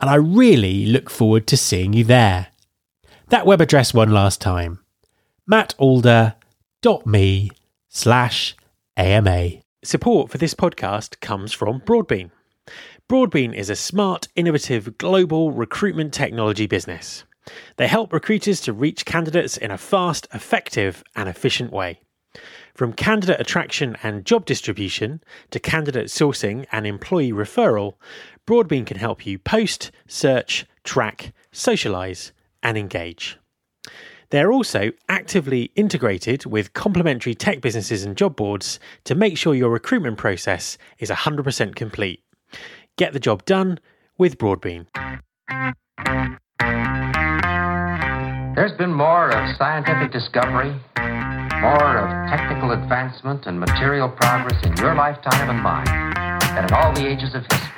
and I really look forward to seeing you there. That web address one last time mattalder.me slash AMA. Support for this podcast comes from Broadbean. Broadbean is a smart, innovative, global recruitment technology business. They help recruiters to reach candidates in a fast, effective, and efficient way. From candidate attraction and job distribution to candidate sourcing and employee referral, Broadbean can help you post, search, track, socialize, and engage. They're also actively integrated with complementary tech businesses and job boards to make sure your recruitment process is 100% complete. Get the job done with Broadbean. There's been more of scientific discovery, more of technical advancement and material progress in your lifetime and mine than in all the ages of history.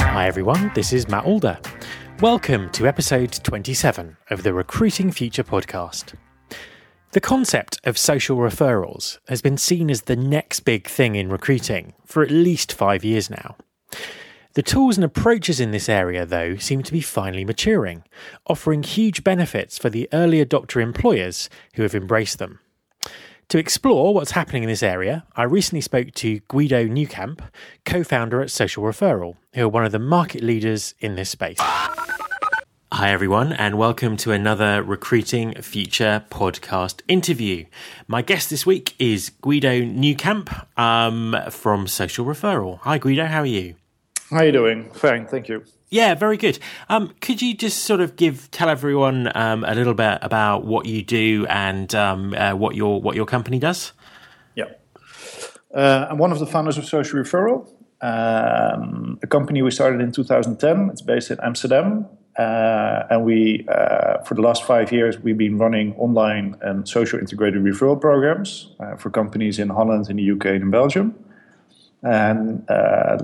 Hi everyone, this is Matt Alder. Welcome to episode 27 of the Recruiting Future podcast. The concept of social referrals has been seen as the next big thing in recruiting for at least five years now. The tools and approaches in this area, though, seem to be finally maturing, offering huge benefits for the early adopter employers who have embraced them. To explore what's happening in this area, I recently spoke to Guido Nieuwkamp, co founder at Social Referral, who are one of the market leaders in this space. Hi, everyone, and welcome to another Recruiting Future podcast interview. My guest this week is Guido Nieuwkamp um, from Social Referral. Hi, Guido, how are you? How are you doing? Fine, thank you. Yeah, very good. Um, could you just sort of give tell everyone um, a little bit about what you do and um, uh, what your what your company does? Yeah, uh, I'm one of the founders of Social Referral, um, a company we started in 2010. It's based in Amsterdam, uh, and we uh, for the last five years we've been running online and social integrated referral programs uh, for companies in Holland, in the UK, and in Belgium, and uh,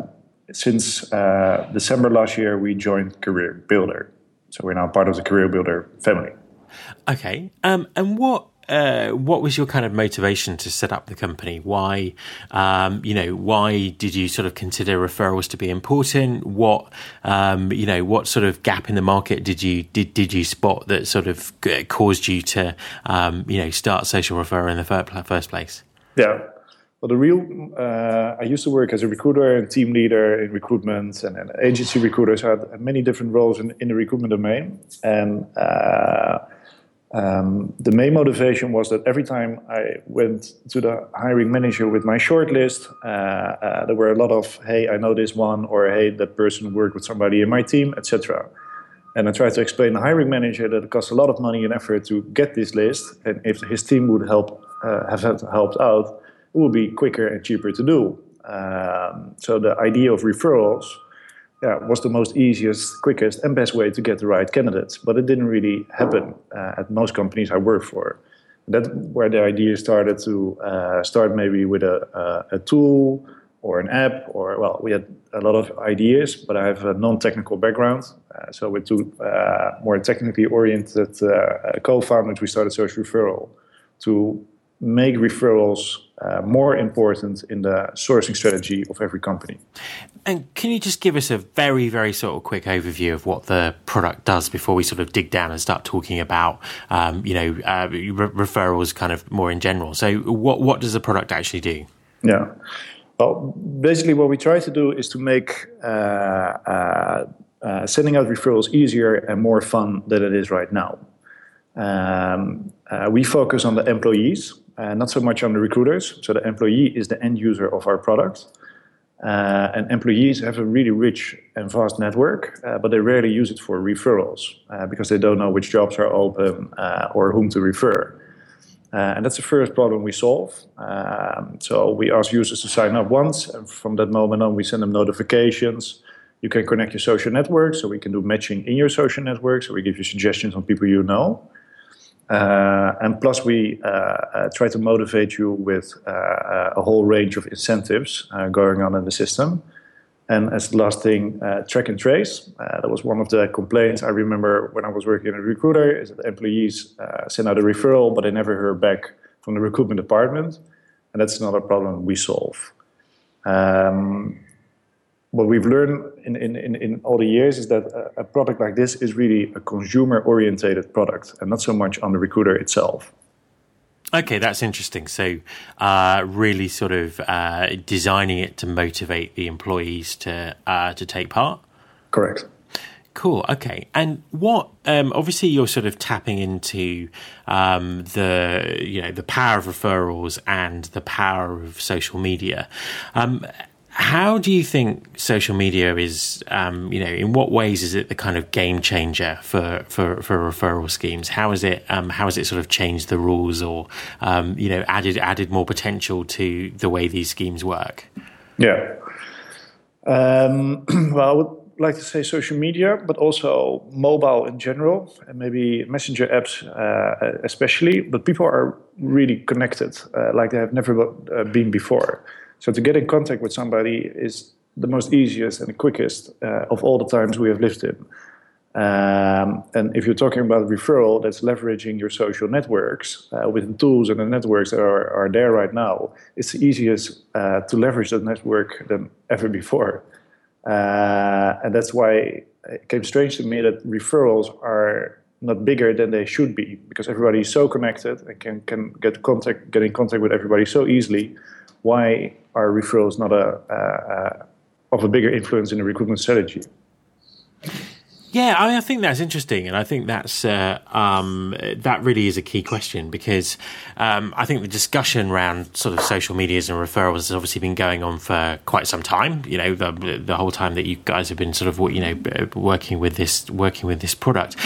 since uh, December last year, we joined Career Builder. So we're now part of the Career Builder family. Okay. Um, and what uh, what was your kind of motivation to set up the company? Why, um, you know, why did you sort of consider referrals to be important? What, um, you know, what sort of gap in the market did you did did you spot that sort of caused you to, um, you know, start social referral in the first place? Yeah. Well, the real, uh, I used to work as a recruiter and team leader in recruitment and, and agency recruiter. So I had many different roles in, in the recruitment domain. And uh, um, the main motivation was that every time I went to the hiring manager with my shortlist, uh, uh, there were a lot of, hey, I know this one, or hey, that person worked with somebody in my team, etc. And I tried to explain the hiring manager that it costs a lot of money and effort to get this list. And if his team would help, uh, have helped out, will be quicker and cheaper to do. Um, so the idea of referrals yeah, was the most easiest, quickest, and best way to get the right candidates. But it didn't really happen uh, at most companies I work for. That's where the idea started to uh, start maybe with a, a, tool or an app, or well, we had a lot of ideas, but I have a non-technical background. Uh, so with two uh, more technically oriented uh, co-founders, we started Social Referral to make referrals uh, more important in the sourcing strategy of every company. And can you just give us a very, very sort of quick overview of what the product does before we sort of dig down and start talking about, um, you know, uh, re- referrals kind of more in general? So, what what does the product actually do? Yeah. Well, basically, what we try to do is to make uh, uh, uh, sending out referrals easier and more fun than it is right now. Um, uh, we focus on the employees, uh, not so much on the recruiters. So the employee is the end user of our product. Uh, and employees have a really rich and vast network, uh, but they rarely use it for referrals uh, because they don't know which jobs are open uh, or whom to refer. Uh, and that's the first problem we solve. Um, so we ask users to sign up once, and from that moment on, we send them notifications. You can connect your social network, so we can do matching in your social network. So we give you suggestions on people you know. Uh, and plus, we uh, uh, try to motivate you with a whole range of incentives going on in the system. And as the last thing, uh, track and trace. Uh, that was one of the complaints I remember when I was working in a recruiter. Is that employees uh, send out a referral, but they never hear back from the recruitment department, and that's another problem we solve. Um, what we've learned in, in, in, in, all the years is that a, a product like this is really a consumer orientated product and not so much on the recruiter itself. Okay, that's interesting. So, uh, really, sort of uh, designing it to motivate the employees to uh, to take part. Correct. Cool. Okay. And what? Um, obviously, you're sort of tapping into um, the you know the power of referrals and the power of social media. Um, how do you think social media is, um, you know, in what ways is it the kind of game changer for, for, for referral schemes? How is it, um, how has it sort of changed the rules or, um, you know, added, added more potential to the way these schemes work? Yeah. Um, well, I would like to say social media, but also mobile in general, and maybe messenger apps uh, especially. But people are really connected, uh, like they have never uh, been before. So to get in contact with somebody is the most easiest and quickest uh, of all the times we have lived in. Um, and if you're talking about referral, that's leveraging your social networks uh, with the tools and the networks that are, are there right now. It's the easiest uh, to leverage that network than ever before. Uh, and that's why it came strange to me that referrals are not bigger than they should be because everybody is so connected and can, can get contact get in contact with everybody so easily why are referrals not a, a, a of a bigger influence in the recruitment strategy? Yeah, I, think that's interesting, and I think that's uh, um, that really is a key question because um, I think the discussion around sort of social medias and referrals has obviously been going on for quite some time. You know, the, the whole time that you guys have been sort of you know working with this working with this product.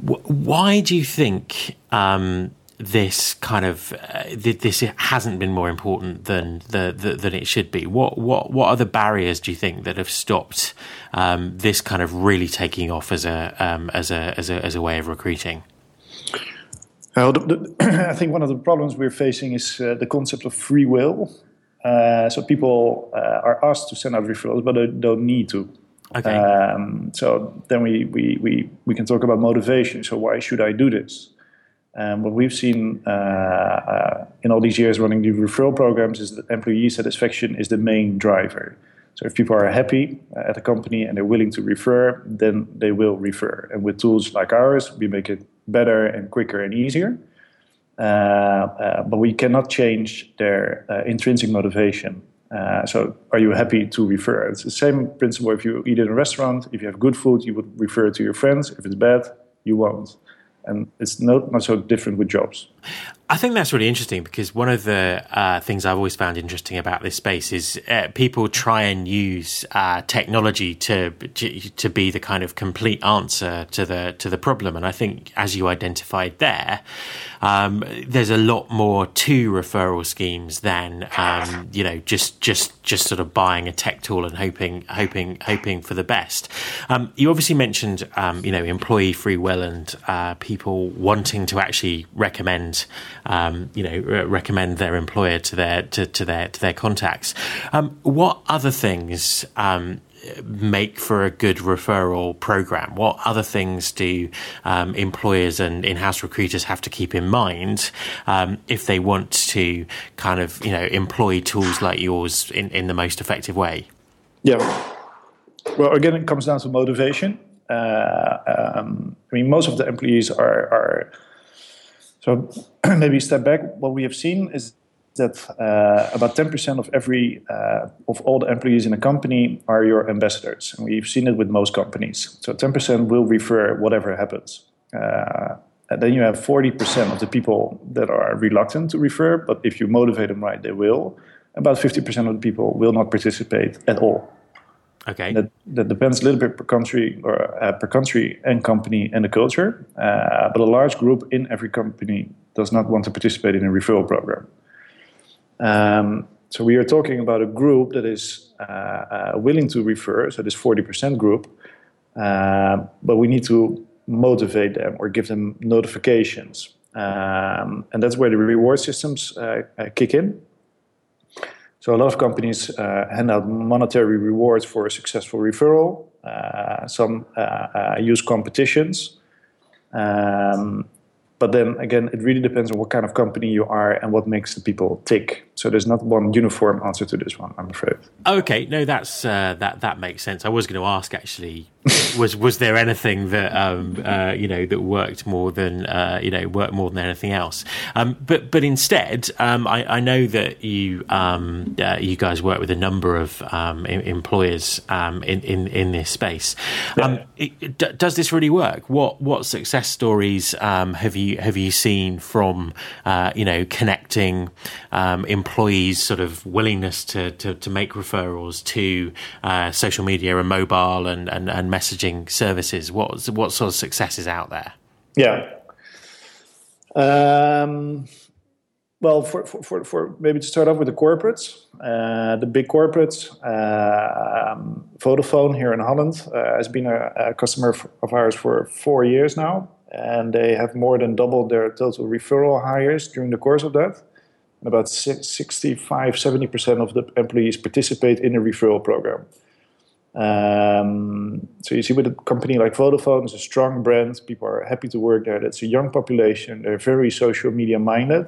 Why do you think? Um, this kind of uh, this hasn't been more important than the, the, than it should be. What what what are the barriers do you think that have stopped um, this kind of really taking off as a um, as a as a as a way of recruiting? Well, I think one of the problems we're facing is uh, the concept of free will. Uh, so people uh, are asked to send out referrals, but they don't need to. Okay. Um, so then we, we, we, we can talk about motivation. So why should I do this? Um, what we've seen uh, uh, in all these years running the referral programs is that employee satisfaction is the main driver. So if people are happy uh, at a company and they're willing to refer, then they will refer. And with tools like ours, we make it better and quicker and easier. Uh, uh, but we cannot change their uh, intrinsic motivation. so, are you happy to refer? It's the same principle if you eat in a restaurant. If you have good food, you would refer to your friends. If it's bad, you won't and it's not, not so different with jobs. I think that's really interesting because one of the uh, things I've always found interesting about this space is uh, people try and use uh, technology to, to, to be the kind of complete answer to the to the problem. And I think, as you identified there, um, there's a lot more to referral schemes than um, you know just just just sort of buying a tech tool and hoping hoping hoping for the best. Um, you obviously mentioned um, you know employee free will and uh, people wanting to actually recommend um, you know, recommend their employer to their to, to their to their contacts. Um, what other things um, make for a good referral program? What other things do um, employers and in-house recruiters have to keep in mind um, if they want to kind of you know employ tools like yours in, in the most effective way? Yeah. Well, again, it comes down to motivation. Uh, um, I mean, most of the employees are are so maybe step back. What we have seen is that uh, about 10% of every uh, of all the employees in a company are your ambassadors, and we've seen it with most companies. So 10% will refer whatever happens. Uh, and then you have 40% of the people that are reluctant to refer, but if you motivate them right, they will. About 50% of the people will not participate at all. Okay. That, that depends a little bit per country or uh, per country and company and the culture. Uh, but a large group in every company does not want to participate in a referral program. Um, so we are talking about a group that is uh, uh willing to refer, so this 40% group, uh, but we need to motivate them or give them notifications. Um, and that's where the reward systems uh, kick in. So a lot of companies uh, hand out monetary rewards for a successful referral. Uh, some uh, uh use competitions. Um, but then again, it really depends on what kind of company you are and what makes the people tick. So there's not one uniform answer to this one, I'm afraid. Okay, no, that's uh, that that makes sense. I was going to ask actually was was there anything that um, uh, you know that worked more than uh, you know worked more than anything else? Um, but but instead, um, I, I, know that you um, uh, you guys work with a number of um, employers um, in, in in this space. Yeah. It, d- does this really work? What what success stories have you have you seen from uh, you know connecting employees' sort of willingness to to, to make referrals to uh, social media and mobile and and, and messaging services? What what sort of successes out there? Yeah. Um, well, for, for, for, maybe to start off with the corporates, uh, the big corporates, uh, um, Vodafone here in Holland uh, has been a, a, customer of ours for four years now, and they have more than doubled their total referral hires during the course of that. And about 65, 70% of the employees participate in a referral program. Um, so you see with a company like Vodafone, it's a strong brand. People are happy to work there. That's a young population. They're very social media minded.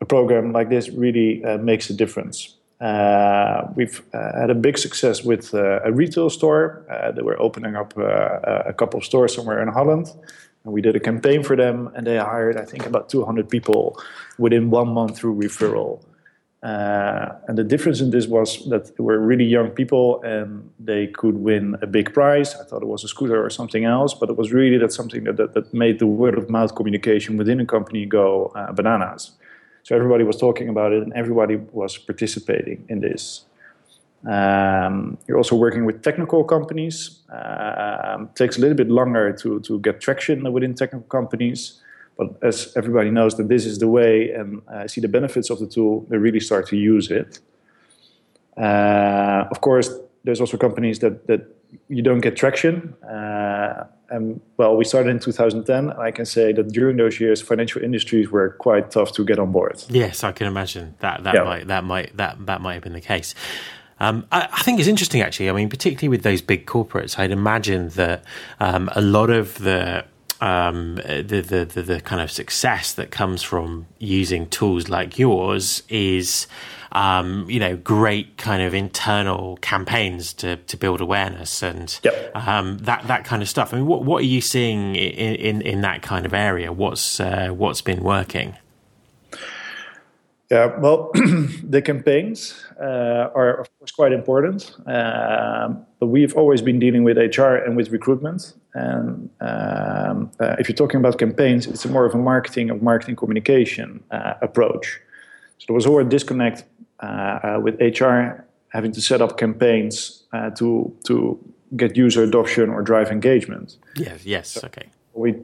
A program like this really uh, makes a difference. Uh, we've uh, had a big success with uh, a retail store. Uh, they were opening up uh, a couple of stores somewhere in Holland. And we did a campaign for them, and they hired, I think, about 200 people within one month through referral. Uh, and the difference in this was that they were really young people and they could win a big prize. I thought it was a scooter or something else, but it was really that something that, that, that made the word of mouth communication within a company go uh, bananas. So everybody was talking about it and everybody was participating in this. Um, you're also working with technical companies. Um, takes a little bit longer to, to get traction within technical companies. But as everybody knows that this is the way and uh, see the benefits of the tool, they really start to use it. Uh, of course, there's also companies that, that you don't get traction. Uh, and well, we started in 2010. And I can say that during those years, financial industries were quite tough to get on board. Yes, I can imagine that that yeah. might that might that that might have been the case. Um, I, I, think it's interesting, actually. I mean, particularly with those big corporates, I'd imagine that um, a lot of the um, the, the, the the kind of success that comes from using tools like yours is um, you know great kind of internal campaigns to, to build awareness and yep. um, that that kind of stuff. I mean, what what are you seeing in in, in that kind of area? What's uh, what's been working? Yeah, well, the campaigns uh, are of course quite important, um, but we've always been dealing with HR and with recruitment. And um, uh, if you're talking about campaigns, it's more of a marketing of marketing communication uh, approach. So there was always a disconnect uh, uh, with HR having to set up campaigns uh, to to get user adoption or drive engagement. Yes, yes, so okay. We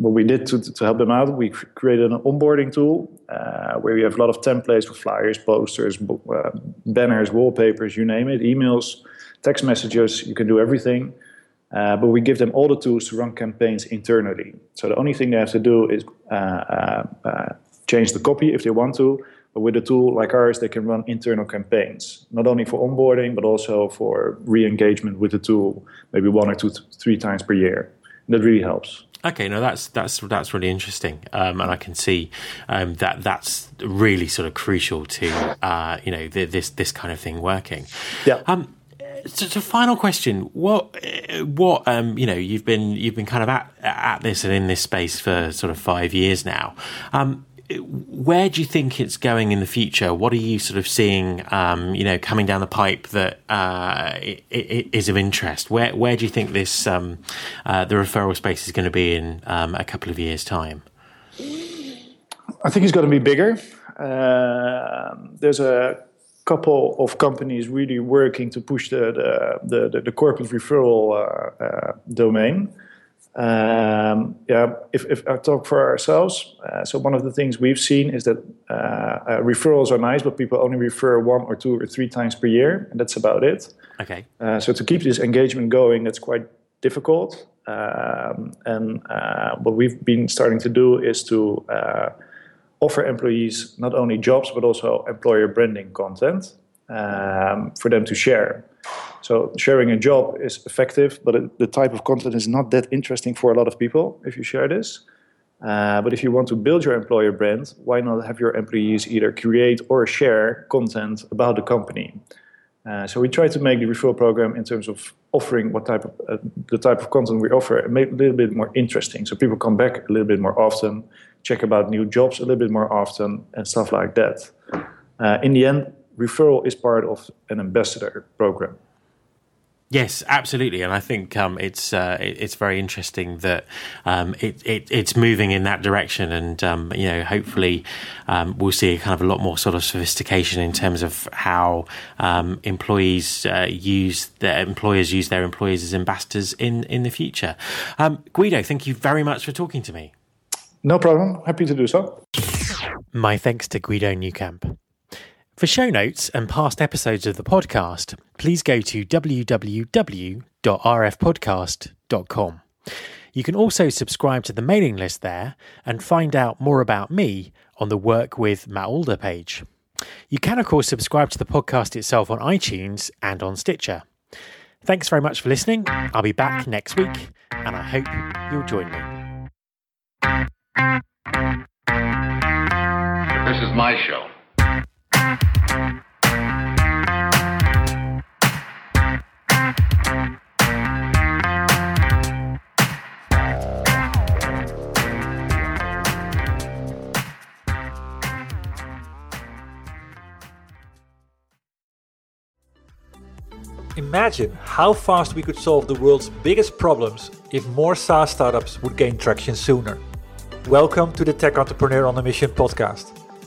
what we did to, to help them out, we created an onboarding tool uh, where we have a lot of templates for flyers, posters, uh, banners, wallpapers, you name it, emails, text messages. You can do everything. Uh, but we give them all the tools to run campaigns internally. So the only thing they have to do is uh, uh, uh, change the copy if they want to. But with a tool like ours, they can run internal campaigns, not only for onboarding, but also for re engagement with the tool, maybe one or two, th- three times per year. That really helps. Okay, no, that's that's that's really interesting, um, and I can see um, that that's really sort of crucial to uh, you know this this kind of thing working. Yeah. Um, so, so final question: What what um, you know you've been you've been kind of at at this and in this space for sort of five years now. Um, where do you think it's going in the future? What are you sort of seeing, um, you know, coming down the pipe that uh, it, it is of interest? Where where do you think this um, uh, the referral space is going to be in um, a couple of years' time? I think it's going to be bigger. Uh, there's a couple of companies really working to push the the, the, the corporate referral uh, uh, domain. Um, yeah, if, if I talk for ourselves, uh, so one of the things we've seen is that uh, uh, referrals are nice, but people only refer one or two or three times per year, and that's about it. Okay. Uh, so to keep this engagement going, that's quite difficult. Um, and uh, what we've been starting to do is to uh, offer employees not only jobs but also employer branding content um, for them to share. So sharing a job is effective, but it, the type of content is not that interesting for a lot of people if you share this. Uh, but if you want to build your employer brand, why not have your employees either create or share content about the company? Uh, so we try to make the referral program in terms of offering what type of uh, the type of content we offer, a little bit more interesting, so people come back a little bit more often, check about new jobs a little bit more often, and stuff like that. Uh, in the end, referral is part of an ambassador program. Yes, absolutely, and I think um, it's uh, it's very interesting that um, it, it, it's moving in that direction, and um, you know, hopefully, um, we'll see kind of a lot more sort of sophistication in terms of how um, employees uh, use their employers use their employees as ambassadors in in the future. Um, Guido, thank you very much for talking to me. No problem. Happy to do so. My thanks to Guido Nieuwkamp. For show notes and past episodes of the podcast, please go to www.rfpodcast.com. You can also subscribe to the mailing list there and find out more about me on the Work with Matt Alder page. You can, of course, subscribe to the podcast itself on iTunes and on Stitcher. Thanks very much for listening. I'll be back next week, and I hope you'll join me. This is my show. Imagine how fast we could solve the world's biggest problems if more SaaS startups would gain traction sooner. Welcome to the Tech Entrepreneur on a Mission podcast.